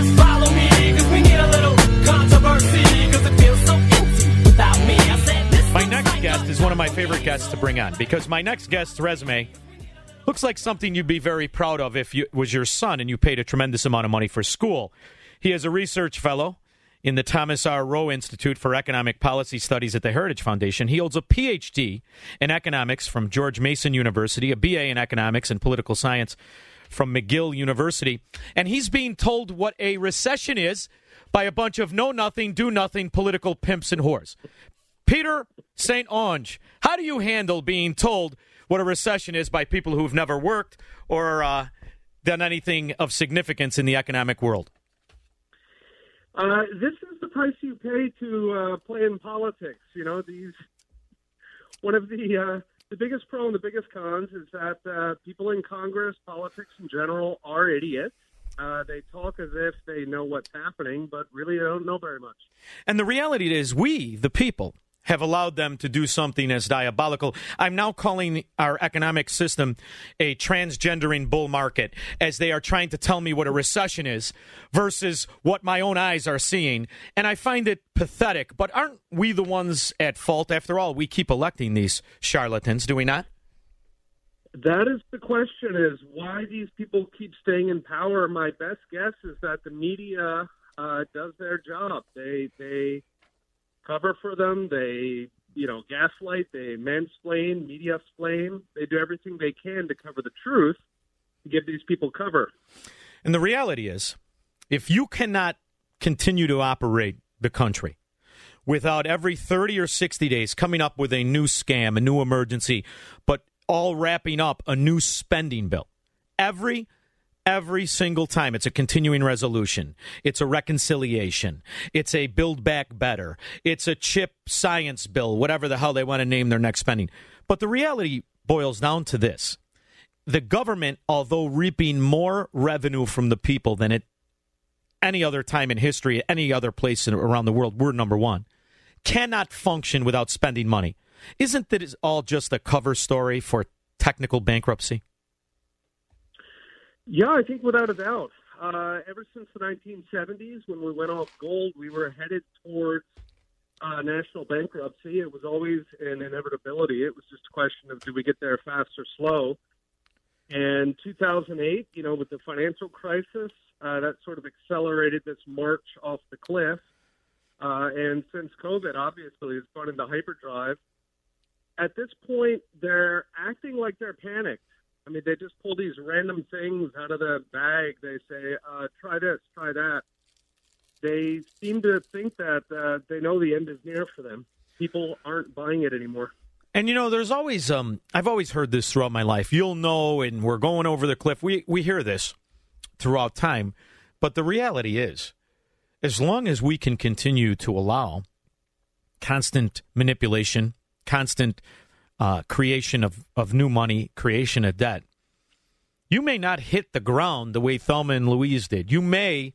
Just follow me, cause we need a little controversy, cause it feels so empty without me. I said this My next like guest is one of my favorite guests to bring on because my next guest's resume looks like something you'd be very proud of if you was your son and you paid a tremendous amount of money for school. He is a research fellow in the Thomas R. Roe Institute for Economic Policy Studies at the Heritage Foundation. He holds a PhD in economics from George Mason University, a BA in economics and political science from McGill University, and he's being told what a recession is by a bunch of know nothing, do nothing political pimps and whores. Peter St. Onge, how do you handle being told what a recession is by people who've never worked or uh, done anything of significance in the economic world? Uh, this is the price you pay to uh, play in politics. You know, these one of the uh, the biggest pro and the biggest cons is that uh, people in Congress, politics in general, are idiots. Uh, they talk as if they know what's happening, but really they don't know very much. And the reality is, we, the people, have allowed them to do something as diabolical. I'm now calling our economic system a transgendering bull market as they are trying to tell me what a recession is versus what my own eyes are seeing. And I find it pathetic. But aren't we the ones at fault? After all, we keep electing these charlatans, do we not? That is the question: is why these people keep staying in power. My best guess is that the media uh, does their job. They they cover for them. They you know gaslight. They mansplain, media explain. They do everything they can to cover the truth to give these people cover. And the reality is, if you cannot continue to operate the country without every 30 or 60 days coming up with a new scam, a new emergency, but all wrapping up a new spending bill, every every single time. It's a continuing resolution. It's a reconciliation. It's a build back better. It's a chip science bill whatever the hell they want to name their next spending. But the reality boils down to this. The government, although reaping more revenue from the people than at any other time in history, any other place around the world, we're number one, cannot function without spending money. Isn't that all just a cover story for technical bankruptcy? Yeah, I think without a doubt. Uh, ever since the 1970s, when we went off gold, we were headed towards uh, national bankruptcy. It was always an inevitability. It was just a question of do we get there fast or slow. And 2008, you know, with the financial crisis, uh, that sort of accelerated this march off the cliff. Uh, and since COVID, obviously, has gone into hyperdrive. At this point, they're acting like they're panicked. I mean, they just pull these random things out of the bag. They say, uh, try this, try that. They seem to think that uh, they know the end is near for them. People aren't buying it anymore. And you know, there's always um I've always heard this throughout my life. You'll know and we're going over the cliff. We we hear this throughout time, but the reality is as long as we can continue to allow constant manipulation, constant uh, creation of, of new money, creation of debt, you may not hit the ground the way Thelma and Louise did. You may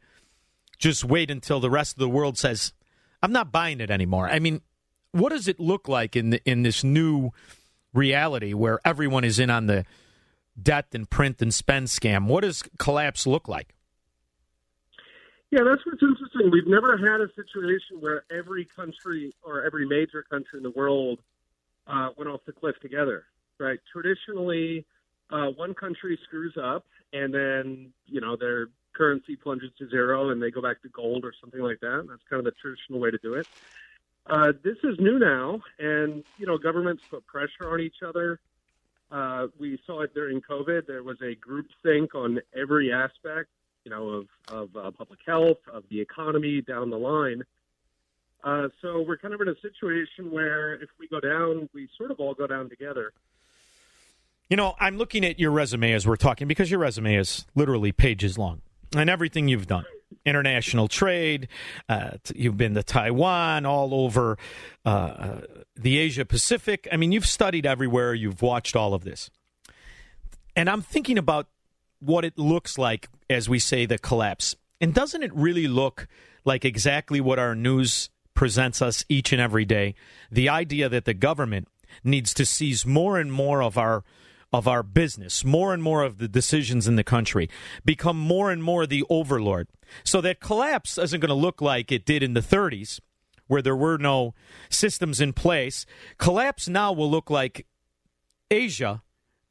just wait until the rest of the world says, I'm not buying it anymore. I mean, what does it look like in the, in this new reality where everyone is in on the debt and print and spend scam? What does collapse look like? Yeah, that's what's interesting. We've never had a situation where every country or every major country in the world uh, went off the cliff together, right? Traditionally, uh, one country screws up, and then you know they're currency plunges to zero and they go back to gold or something like that. That's kind of the traditional way to do it. Uh, this is new now, and you know governments put pressure on each other. Uh, we saw it during COVID. There was a group think on every aspect, you know, of of uh, public health, of the economy, down the line. Uh, so we're kind of in a situation where if we go down, we sort of all go down together. You know, I'm looking at your resume as we're talking because your resume is literally pages long and everything you've done international trade. Uh, you've been to Taiwan, all over uh, the Asia Pacific. I mean, you've studied everywhere. You've watched all of this. And I'm thinking about what it looks like as we say the collapse. And doesn't it really look like exactly what our news presents us each and every day? The idea that the government needs to seize more and more of our of our business, more and more of the decisions in the country, become more and more the overlord. So that collapse isn't going to look like it did in the 30s, where there were no systems in place. Collapse now will look like Asia,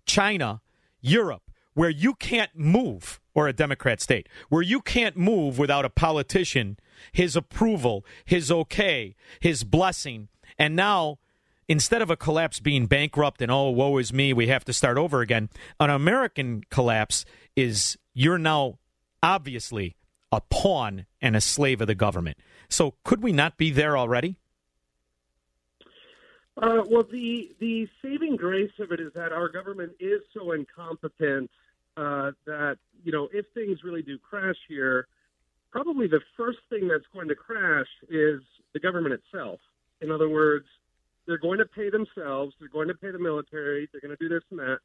China, Europe, where you can't move, or a Democrat state, where you can't move without a politician, his approval, his okay, his blessing. And now instead of a collapse being bankrupt and oh woe is me we have to start over again an american collapse is you're now obviously a pawn and a slave of the government so could we not be there already Uh, well, the the saving grace of it is that our government is so incompetent uh, that you know if things really do crash here, probably the first thing that's going to crash is the government itself. In other words, they're going to pay themselves, they're going to pay the military, they're going to do this and that,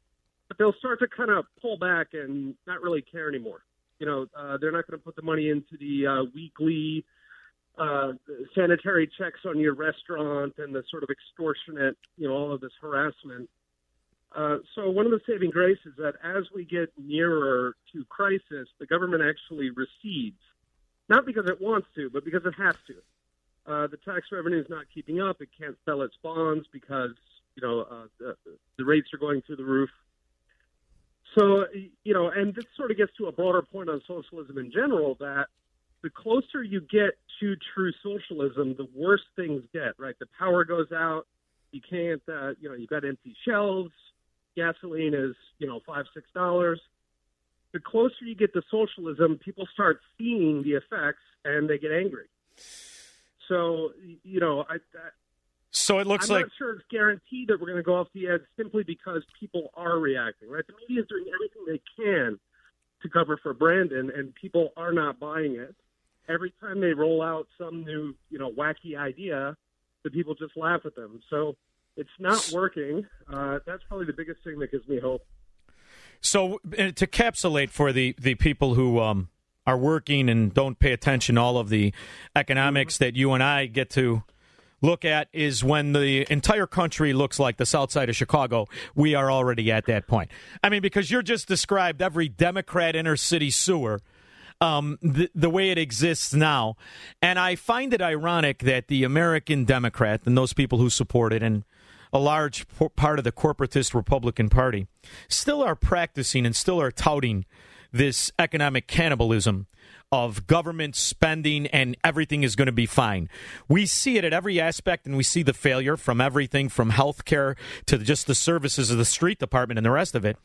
but they'll start to kind of pull back and not really care anymore. You know, uh, they're not going to put the money into the uh, weekly uh, sanitary checks on your restaurant and the sort of extortionate, you know, all of this harassment. Uh, so one of the saving grace is that as we get nearer to crisis, the government actually recedes, not because it wants to, but because it has to. Uh, the tax revenue is not keeping up; it can't sell its bonds because you know uh, the, the rates are going through the roof. So you know, and this sort of gets to a broader point on socialism in general that the closer you get to true socialism, the worse things get. Right, the power goes out. You can't, uh, you know, you've got empty shelves. Gasoline is, you know, five six dollars. The closer you get to socialism, people start seeing the effects and they get angry. So, you know, I, I so it looks I'm like not sure it's guaranteed that we're going to go off the edge simply because people are reacting. Right, the media is doing everything they can to cover for Brandon, and people are not buying it. Every time they roll out some new, you know, wacky idea, the people just laugh at them. So it's not working. Uh, that's probably the biggest thing that gives me hope. So uh, to capsulate for the the people who um, are working and don't pay attention, all of the economics that you and I get to look at is when the entire country looks like the south side of Chicago, we are already at that point. I mean, because you're just described every Democrat inner city sewer. Um, the, the way it exists now. And I find it ironic that the American Democrat and those people who support it, and a large part of the corporatist Republican Party, still are practicing and still are touting this economic cannibalism of government spending and everything is going to be fine. We see it at every aspect and we see the failure from everything from healthcare to just the services of the street department and the rest of it.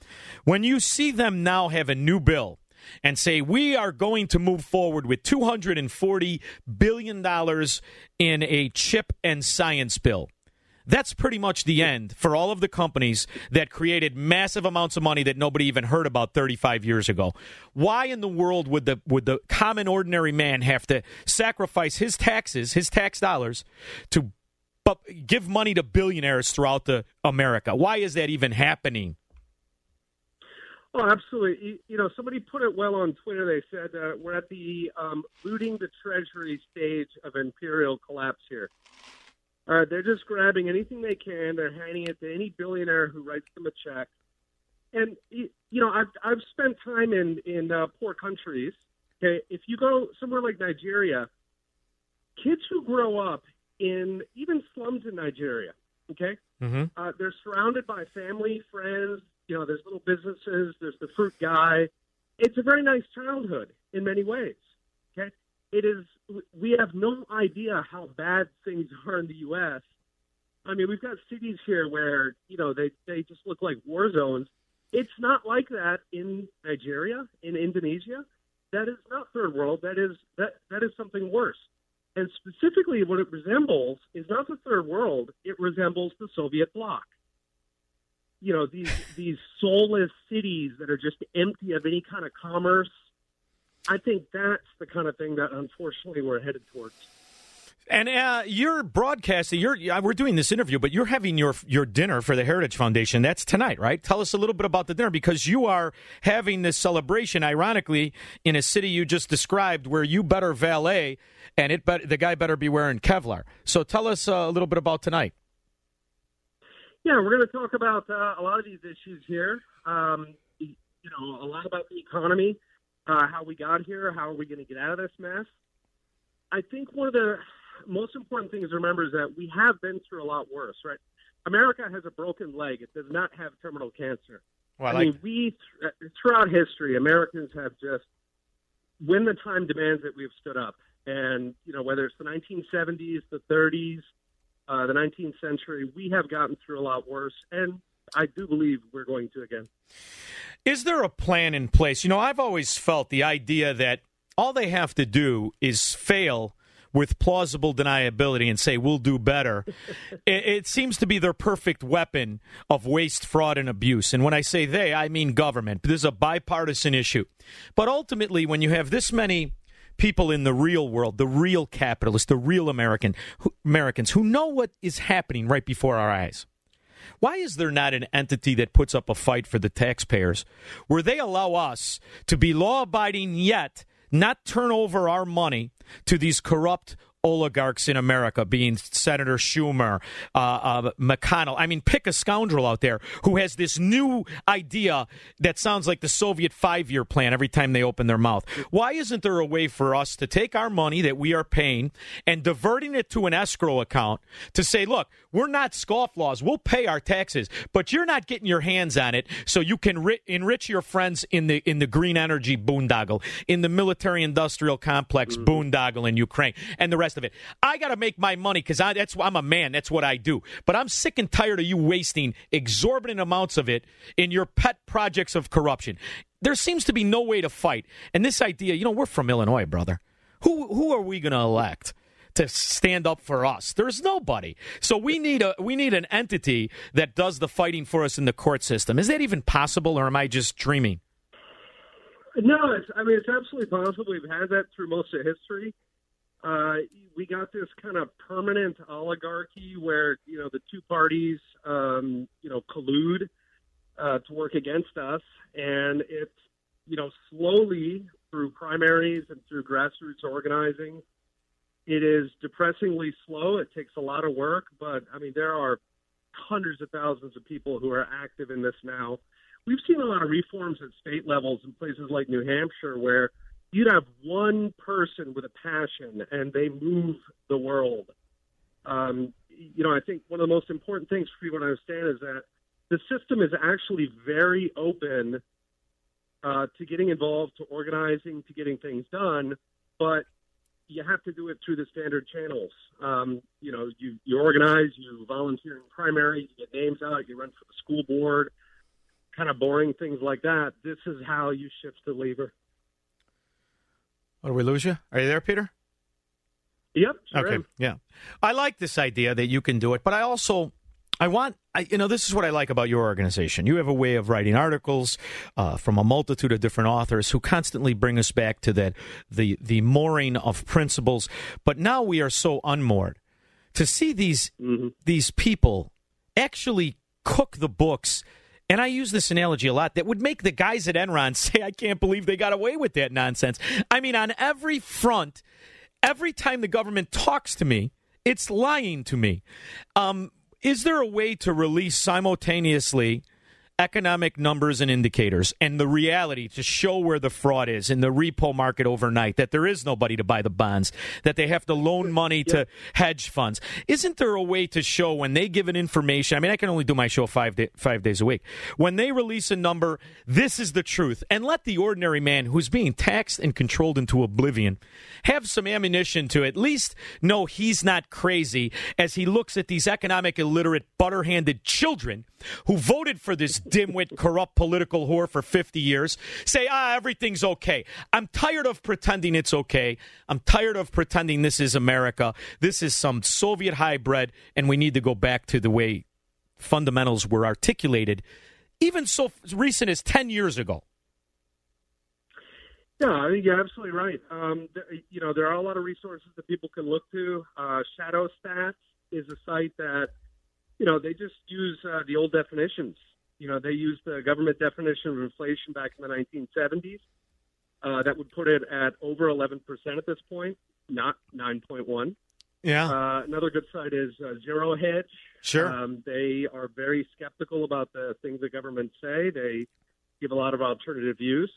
When you see them now have a new bill and say we are going to move forward with 240 billion dollars in a chip and science bill. That's pretty much the end for all of the companies that created massive amounts of money that nobody even heard about 35 years ago. Why in the world would the would the common ordinary man have to sacrifice his taxes, his tax dollars to but give money to billionaires throughout the America? Why is that even happening? Oh, absolutely. You, you know, somebody put it well on Twitter. They said uh, we're at the um, looting the treasury stage of imperial collapse here. Uh, they're just grabbing anything they can. They're handing it to any billionaire who writes them a check. And you know, I've I've spent time in in uh, poor countries. Okay, if you go somewhere like Nigeria, kids who grow up in even slums in Nigeria, okay, Mm-hmm. uh, they're surrounded by family, friends. You know, there's little businesses. There's the fruit guy. it's a very nice childhood in many ways. Okay, it is. We have no idea how bad things are in the U.S. I mean, we've got cities here where you know they they just look like war zones. It's not like that in Nigeria, in Indonesia. That is not third world. That is that that is something worse. And specifically, what it resembles is not the third world. It resembles the Soviet bloc. You know these these soulless cities that are just empty of any kind of commerce. I think that's the kind of thing that unfortunately we're headed towards. And uh, you're broadcasting. You're we're doing this interview, but you're having your your dinner for the Heritage Foundation. That's tonight, right? Tell us a little bit about the dinner because you are having this celebration, ironically, in a city you just described, where you better valet, and it bet the guy better be wearing Kevlar. So tell us uh, a little bit about tonight. Yeah, we're going to talk about uh, a lot of these issues here. Um, you know, a lot about the economy, uh, how we got here, how are we going to get out of this mess. I think one of the most important thing is to remember is that we have been through a lot worse, right? America has a broken leg. It does not have terminal cancer. Well, I, mean, we throughout history, Americans have just, when the time demands it, we've stood up. And you know, whether it's the 1970s, the 30s, uh, the 19th century, we have gotten through a lot worse, and I do believe we're going to again. Is there a plan in place? You know, I've always felt the idea that all they have to do is fail with plausible deniability and say we'll do better. it, it, seems to be their perfect weapon of waste, fraud, and abuse. And when I say they, I mean government. This is a bipartisan issue. But ultimately, when you have this many people in the real world, the real capitalists, the real American who, Americans who know what is happening right before our eyes. Why is there not an entity that puts up a fight for the taxpayers where they allow us to be law abiding yet not turn over our money to these corrupt oligarchs in America, being Senator Schumer, uh, uh, McConnell. I mean, pick a scoundrel out there who has this new idea that sounds like the Soviet five year plan every time they open their mouth. Why isn't there a way for us to take our money that we are paying and diverting it to an escrow account to say, look, we're not scofflaws. We'll pay our taxes, but you're not getting your hands on it so you can ri- enrich your friends in the in the green energy boondoggle, in the military industrial complex boondoggle in Ukraine, and the rest of it. I got to make my money because that's I'm a man. That's what I do. But I'm sick and tired of you wasting exorbitant amounts of it in your pet projects of corruption. There seems to be no way to fight. And this idea, you know, we're from Illinois, brother. Who who are we going to elect? to stand up for us. There's nobody. So we need a we need an entity that does the fighting for us in the court system. Is that even possible, or am I just dreaming? No, I mean it's absolutely possible. We've had that through most of history. Uh, we got this kind of permanent oligarchy where you know the two parties um, you know collude uh, to work against us, and it's you know slowly through primaries and through grassroots organizing. It is depressingly slow. It takes a lot of work, but I mean there are hundreds of thousands of people who are active in this now. We've seen a lot of reforms at state levels in places like New Hampshire where you'd have one person with a passion and they move the world. Um, you know, I think one of the most important things for people to understand is that the system is actually very open uh, to getting involved, to organizing, to getting things done, but you have to do it through the standard channels. Um, you know, you, you organize, you volunteer in primary, you get names out, you run for the school board, kind of boring things like that. This is how you shift the lever. What, did we lose you? Are you there, Peter? Yep. Sure okay. am. Yeah. I like this idea that you can do it, but I also I want, I, you know, this is what I like about your organization. You have a way of writing articles uh, from a multitude of different authors who constantly bring us back to that the the mooring of principles. But now we are so unmoored to see these Mm-hmm. these people actually cook the books. And I use this analogy a lot that would make the guys at Enron say, I can't believe they got away with that nonsense. I mean, on every front, every time the government talks to me, it's lying to me. Um, is there a way to release simultaneously economic numbers and indicators and the reality to show where the fraud is in the repo market overnight, that there is nobody to buy the bonds, that they have to loan money to hedge funds. Isn't there a way to show when they give an information? I mean, I can only do my show five, day, five days a week. When they release a number, this is the truth. And let the ordinary man who's being taxed and controlled into oblivion have some ammunition to at least know he's not crazy as he looks at these economic illiterate, butter handed children who voted for this dimwit, corrupt political whore for 50 years say, ah, everything's okay. I'm tired of pretending it's okay. I'm tired of pretending this is America. This is some Soviet hybrid, and we need to go back to the way fundamentals were articulated, even so recent as 10 years ago. Yeah, I think you're absolutely right. Um, you know, there are a lot of resources that people can look to. Uh, Shadow Stats is a site that, you know, they just use uh, the old definitions. You know, they use the government definition of inflation back in the 1970s. Uh, that would put it at over 11% at this point, not 9.1. Yeah. Uh, another good site is uh, Zero Hedge. Sure. Um, they are very skeptical about the things the government say. They give a lot of alternative views.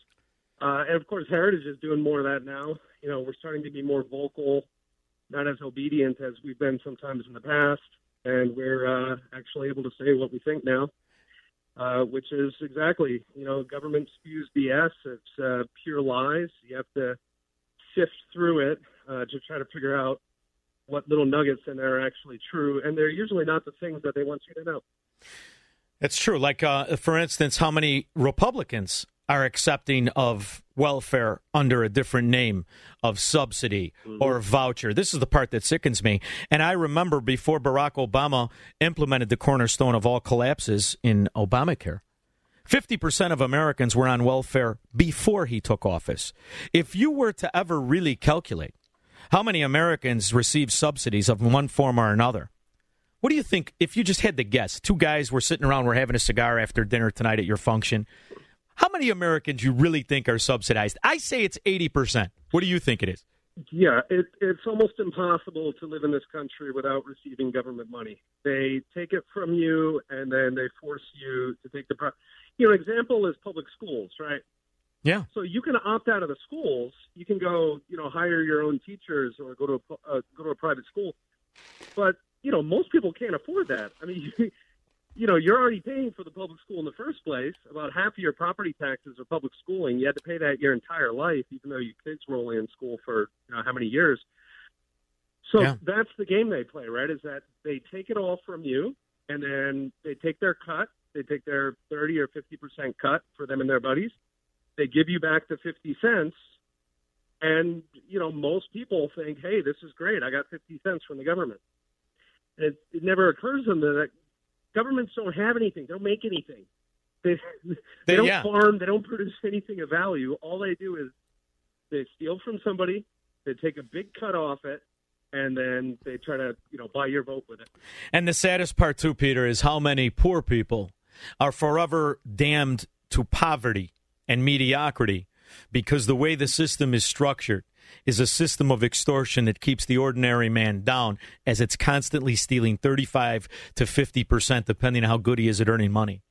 Uh, and of course, Heritage is doing more of that now. You know, we're starting to be more vocal, not as obedient as we've been sometimes in the past, and we're uh, actually able to say what we think now, uh, which is exactly, you know, government spews BS. It's uh, pure lies. You have to sift through it uh, to try to figure out what little nuggets in there are actually true, and they're usually not the things that they want you to know. It's true. Like, uh, for instance, how many Republicans are accepting of welfare under a different name of subsidy mm-hmm. or voucher. This is the part that sickens me. And I remember before Barack Obama implemented the cornerstone of all collapses in Obamacare. 50% of Americans were on welfare before he took office. If you were to ever really calculate how many Americans receive subsidies of one form or another, what do you think if you just had to guess? Two guys were sitting around, we're having a cigar after dinner tonight at your function. How many Americans you really think are subsidized? I say it's 80%. What do you think it is? Yeah, it, it's almost impossible to live in this country without receiving government money. They take it from you, and then they force you to take the. Pro- you know, example is public schools, right? Yeah. So you can opt out of the schools. You can go, you know, hire your own teachers or go to a, uh, go to a private school. But you know, most people can't afford that. I mean, you know, you're already paying for the public school in the first place. About half of your property taxes are public schooling. You had to pay that your entire life, even though your kids were only in school for you know how many years. So Yeah. that's the game they play, right? Is that they take it all from you, and then they take their cut. They take their thirty or fifty percent cut for them and their buddies. They give you back the fifty cents, and you know most people think, "Hey, this is great. I got fifty cents from the government." And it, it never occurs to them that governments don't have anything. They don't make anything. They they, They- don't yeah. farm. They don't produce anything of value. All they do is they steal from somebody. They take a big cut off it, and then they try to you know buy your vote with it. And the saddest part, too, Peter, is how many poor people are forever damned to poverty and mediocrity because the way the system is structured is a system of extortion that keeps the ordinary man down as it's constantly stealing 35 to 50%, depending on how good he is at earning money,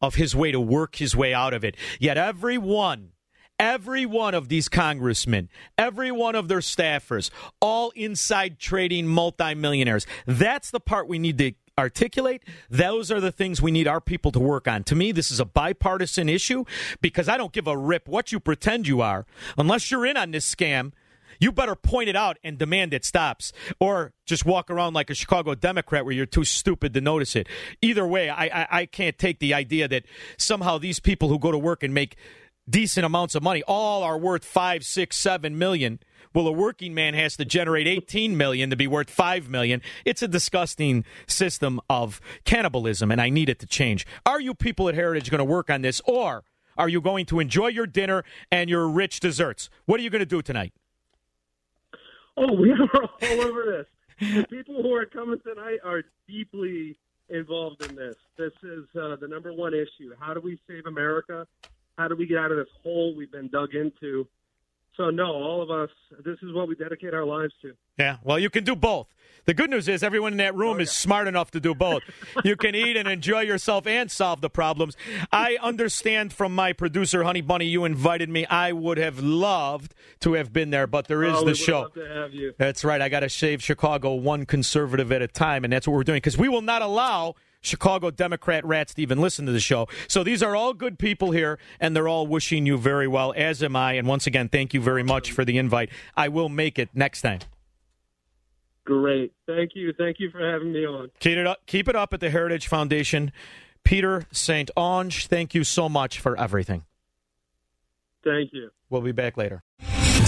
of his way to work his way out of it. Yet every one Every one of these congressmen, every one of their staffers, all inside trading multimillionaires. That's the part we need to articulate. Those are the things we need our people to work on. To me, this is a bipartisan issue because I don't give a rip what you pretend you are. Unless you're in on this scam, you better point it out and demand it stops, or just walk around like a Chicago Democrat where you're too stupid to notice it. Either way, I, I, I can't take the idea that somehow these people who go to work and make decent amounts of money all are worth five, six, seven million. Well, a working man has to generate 18 million to be worth 5 million. It's a disgusting system of cannibalism, and I need it to change. Are you people at Heritage going to work on this, or are you going to enjoy your dinner and your rich desserts? What are you going to do tonight? Oh, we are all over this. The people who are coming tonight are deeply involved in this. This is uh, the number one issue. How do we save America? How do we get out of this hole we've been dug into? So no, all of us. This is what we dedicate our lives to. Yeah, well, you can do both. The good news is everyone in that room oh, is smart enough to do both. you can eat and enjoy yourself and solve the problems. I understand from my producer, Honey Bunny, you invited me. I would have loved to have been there, but there is Oh, the show. love to have you. That's right. I got to shave Chicago one conservative at a time, and that's what we're doing because we will not allow Chicago Democrat rats to even listen to the show. So these are all good people here, and they're all wishing you very well, as am I. And once again, thank you very much for the invite. I will make it next time. Great. Thank you. Thank you for having me on. Keep it up, keep it up at the Heritage Foundation. Peter St. Onge, thank you so much for everything. Thank you. We'll be back later.